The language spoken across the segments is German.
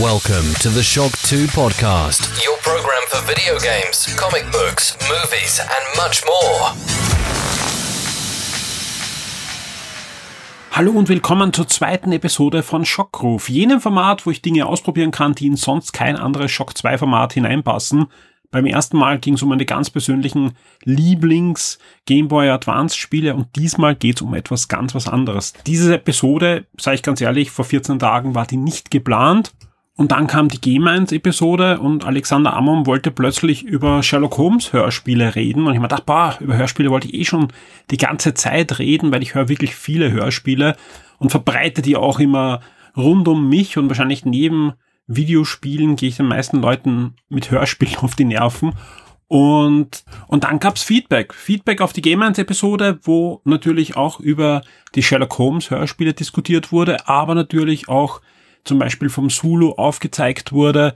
Welcome to the Shock 2 podcast, your program for video games, comic books, movies, and much more. Hallo und willkommen zur zweiten Episode von Schockruf, jenem Format, wo ich Dinge ausprobieren kann, die in sonst kein anderes Shock 2 Format hineinpassen. Beim ersten Mal ging es um meine ganz persönlichen Lieblings Game Boy Advance Spiele und diesmal geht es um etwas ganz was anderes. Diese Episode, sage ich ganz ehrlich, vor 14 Tagen war die nicht geplant. Und dann kam die G-Minds-Episode und Alexander Ammon wollte plötzlich über Sherlock Holmes Hörspiele reden. Und ich mir dachte, boah, über Hörspiele wollte ich eh schon die ganze Zeit reden, weil ich höre wirklich viele Hörspiele und verbreite die auch immer rund um mich und wahrscheinlich neben Videospielen gehe ich den meisten Leuten mit Hörspielen auf die Nerven. Und, und dann gab's Feedback. Feedback auf die Game 1 Episode, wo natürlich auch über die Sherlock Holmes Hörspiele diskutiert wurde, aber natürlich auch zum Beispiel vom Zulu aufgezeigt wurde,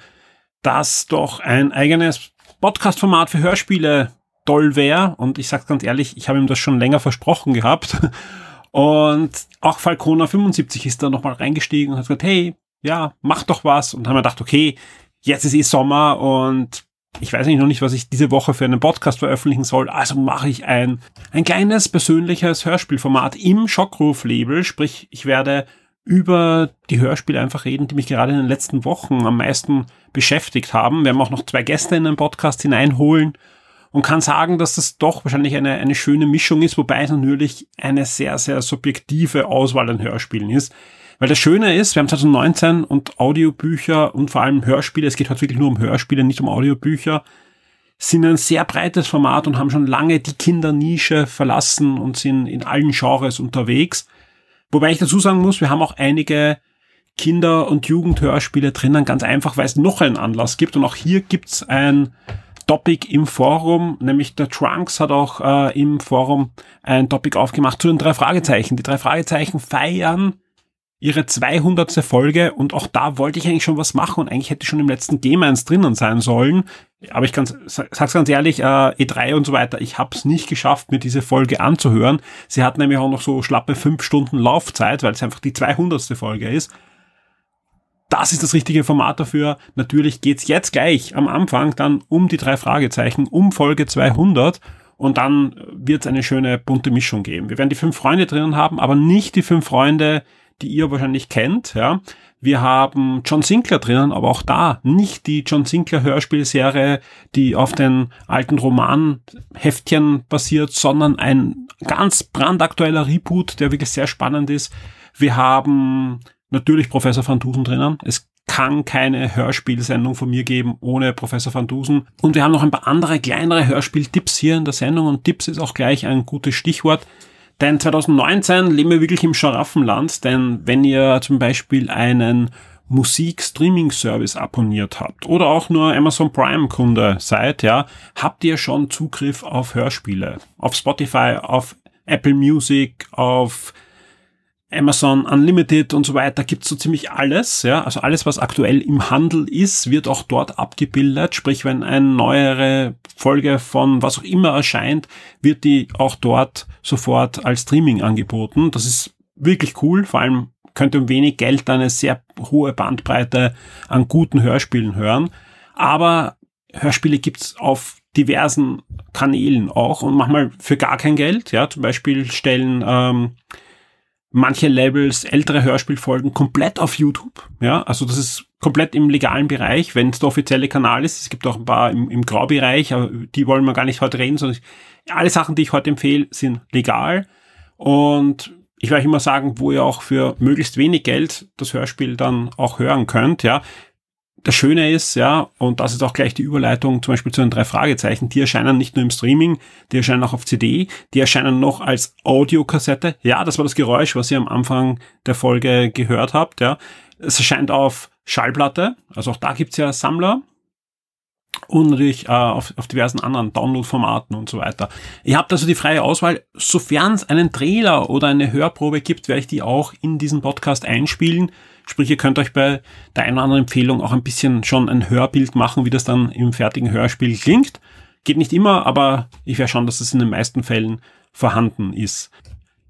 dass doch ein eigenes Podcast-Format für Hörspiele toll wäre. Und ich sag's ganz ehrlich, ich habe ihm das schon länger versprochen gehabt. Und auch Falcona 75 ist da nochmal reingestiegen und hat gesagt, hey, ja, mach doch was. Und haben wir gedacht, okay, jetzt ist eh Sommer und ich weiß nicht noch nicht, was ich diese Woche für einen Podcast veröffentlichen soll. Also mache ich ein, ein kleines persönliches Hörspielformat im Schockruf-Label. Sprich, ich werde über die Hörspiele einfach reden, die mich gerade in den letzten Wochen am meisten beschäftigt haben. Wir haben auch noch zwei Gäste in den Podcast hineinholen und kann sagen, dass das doch wahrscheinlich eine, eine schöne Mischung ist, wobei es natürlich eine sehr, sehr subjektive Auswahl an Hörspielen ist. Weil das Schöne ist, wir haben 2019 und Audiobücher und vor allem Hörspiele, es geht heute wirklich nur um Hörspiele, nicht um Audiobücher, sind ein sehr breites Format und haben schon lange die Kindernische verlassen und sind in allen Genres unterwegs. Wobei ich dazu sagen muss, wir haben auch einige Kinder- und Jugendhörspiele drinnen, ganz einfach, weil es noch einen Anlass gibt. Und auch hier gibt's ein Topic im Forum, nämlich der Trunks hat auch äh, im Forum ein Topic aufgemacht zu den drei Fragezeichen. Die drei Fragezeichen feiern ihre 200. Folge und auch da wollte ich eigentlich schon was machen und eigentlich hätte schon im letzten Game 1 drinnen sein sollen. Aber ich kann, sag's ganz ehrlich, äh, E3 und so weiter, ich habe es nicht geschafft, mir diese Folge anzuhören. Sie hat nämlich auch noch so schlappe fünf Stunden Laufzeit, weil es einfach die 200. Folge ist. Das ist das richtige Format dafür. Natürlich geht's jetzt gleich am Anfang dann um die drei Fragezeichen, um Folge 200 und dann wird's eine schöne bunte Mischung geben. Wir werden die fünf Freunde drinnen haben, aber nicht die fünf Freunde, die ihr wahrscheinlich kennt, ja. Wir haben John Sinclair drinnen, aber auch da nicht die John Sinclair Hörspielserie, die auf den alten Romanheftchen basiert, sondern ein ganz brandaktueller Reboot, der wirklich sehr spannend ist. Wir haben natürlich Professor Van Dusen drinnen. Es kann keine Hörspielsendung von mir geben ohne Professor Van Dusen. Und wir haben noch ein paar andere kleinere Hörspieltipps hier in der Sendung und Tipps ist auch gleich ein gutes Stichwort. Denn 2019 leben wir wirklich im Scharaffenland, denn wenn ihr zum Beispiel einen Musik-Streaming-Service abonniert habt oder auch nur Amazon Prime-Kunde seid, ja, habt ihr schon Zugriff auf Hörspiele. Auf Spotify, auf Apple Music, auf Amazon Unlimited und so weiter gibt's so ziemlich alles, ja. Also alles, was aktuell im Handel ist, wird auch dort abgebildet. Sprich, wenn eine neuere Folge von was auch immer erscheint, wird die auch dort sofort als Streaming angeboten. Das ist wirklich cool. Vor allem könnt ihr um wenig Geld eine sehr hohe Bandbreite an guten Hörspielen hören. Aber Hörspiele gibt's auf diversen Kanälen auch und manchmal für gar kein Geld. Ja, zum Beispiel stellen ähm, manche Labels ältere Hörspielfolgen komplett auf YouTube. Ja, also das ist komplett im legalen Bereich, wenn es der offizielle Kanal ist. Es gibt auch ein paar im, im Graubereich, aber die wollen wir gar nicht heute reden, sondern alle Sachen, die ich heute empfehle, sind legal. Und ich werde immer sagen, wo ihr auch für möglichst wenig Geld das Hörspiel dann auch hören könnt, ja das Schöne ist, ja, und das ist auch gleich die Überleitung zum Beispiel zu den drei Fragezeichen, die erscheinen nicht nur im Streaming, die erscheinen auch auf CD, die erscheinen noch als Audiokassette. Ja, das war das Geräusch, was ihr am Anfang der Folge gehört habt, ja. Es erscheint auf Schallplatte, also auch da gibt's ja Sammler, und natürlich äh, auf, auf diversen anderen Download-Formaten und so weiter. Ihr habt also die freie Auswahl. Sofern es einen Trailer oder eine Hörprobe gibt, werde ich die auch in diesen Podcast einspielen. Sprich, ihr könnt euch bei der einen oder anderen Empfehlung auch ein bisschen schon ein Hörbild machen, wie das dann im fertigen Hörspiel klingt. Geht nicht immer, aber ich werde schauen, dass es in den meisten Fällen vorhanden ist.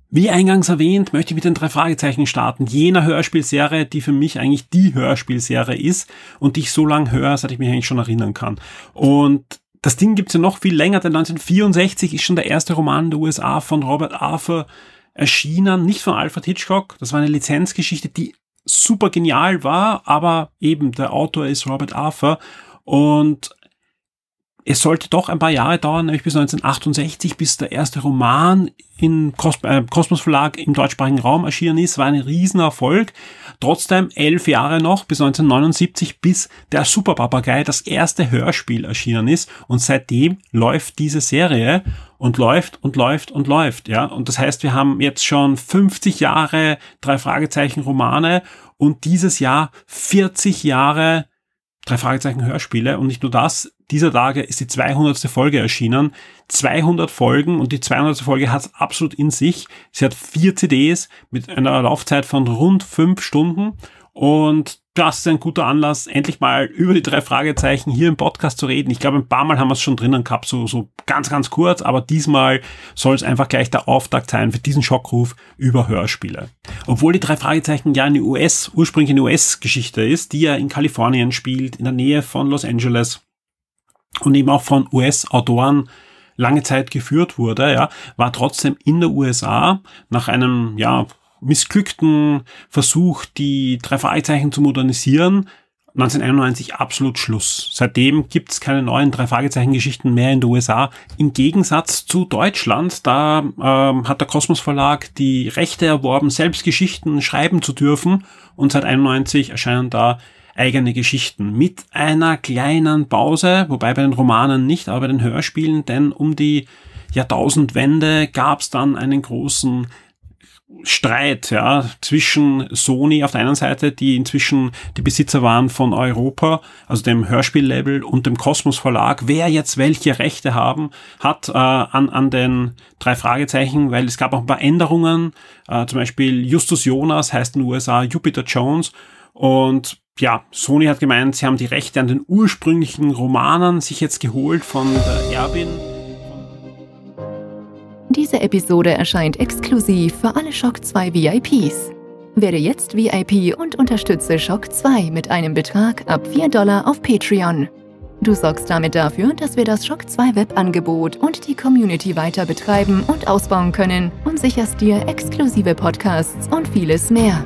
Wie eingangs erwähnt, möchte ich mit den drei Fragezeichen starten. Jener Hörspielserie, die für mich eigentlich die Hörspielserie ist und die ich so lange höre, seit ich mich eigentlich schon erinnern kann. Und das Ding gibt's ja noch viel länger, denn 1964 ist schon der erste Roman den USA von Robert Arthur erschienen, nicht von Alfred Hitchcock. Das war eine Lizenzgeschichte, die super genial war, aber eben der Autor ist Robert Arthur und es sollte doch ein paar Jahre dauern, nämlich bis 1968, bis der erste Roman im Kos äh, Kosmos Verlag im deutschsprachigen Raum erschienen ist, war ein Riesenerfolg. Trotzdem elf Jahre noch, bis 1979, bis der Superpapagei, das erste Hörspiel erschienen ist. Und seitdem läuft diese Serie und läuft und läuft und läuft, ja. Und das heißt, wir haben jetzt schon 50 Jahre drei Fragezeichen Romane und dieses Jahr 40 Jahre drei Fragezeichen Hörspiele. Und nicht nur das, dieser Tage ist die 200. Folge erschienen. 200 Folgen und die 200. Folge hat es absolut in sich. Sie hat vier CDs mit einer Laufzeit von rund fünf Stunden und das ist ein guter Anlass, endlich mal über die drei Fragezeichen hier im Podcast zu reden. Ich glaube, ein paar Mal haben wir es schon drinnen gehabt, so, so ganz, ganz kurz, aber diesmal soll es einfach gleich der Auftakt sein für diesen Schockruf über Hörspiele. Obwohl die drei Fragezeichen ja eine US, ursprünglich eine US-Geschichte ist, die ja in Kalifornien spielt, in der Nähe von Los Angeles und eben auch von US-Autoren lange Zeit geführt wurde, ja, war trotzdem in der USA nach einem, ja, missglückten Versuch, die drei Fragezeichen zu modernisieren, 1991 absolut Schluss. Seitdem gibt's keine neuen drei Fragezeichen-Geschichten mehr in den USA. Im Gegensatz zu Deutschland, da ähm, hat der Kosmos Verlag die Rechte erworben, selbst Geschichten schreiben zu dürfen. Und seit 91 erscheinen da eigene Geschichten mit einer kleinen Pause, wobei bei den Romanen nicht, aber bei den Hörspielen, denn um die Jahrtausendwende gab es dann einen großen Streit ja, zwischen Sony auf der einen Seite, die inzwischen die Besitzer waren von Europa, also dem Hörspiellabel und dem Kosmos Verlag, wer jetzt welche Rechte haben hat äh, an, an den drei Fragezeichen, weil es gab auch ein paar Änderungen, äh, zum Beispiel Justus Jonas heißt in den USA Jupiter Jones. Und ja, Sony hat gemeint, sie haben die Rechte an den ursprünglichen Romanen sich jetzt geholt von der Erbin. Diese Episode erscheint exklusiv für alle Shock 2 VIPs. Werde jetzt VIP und unterstütze Shock 2 mit einem Betrag ab 4 Dollar auf Patreon. Du sorgst damit dafür, dass wir das Shock 2 Webangebot und die Community weiter betreiben und ausbauen können und sicherst dir exklusive Podcasts und vieles mehr.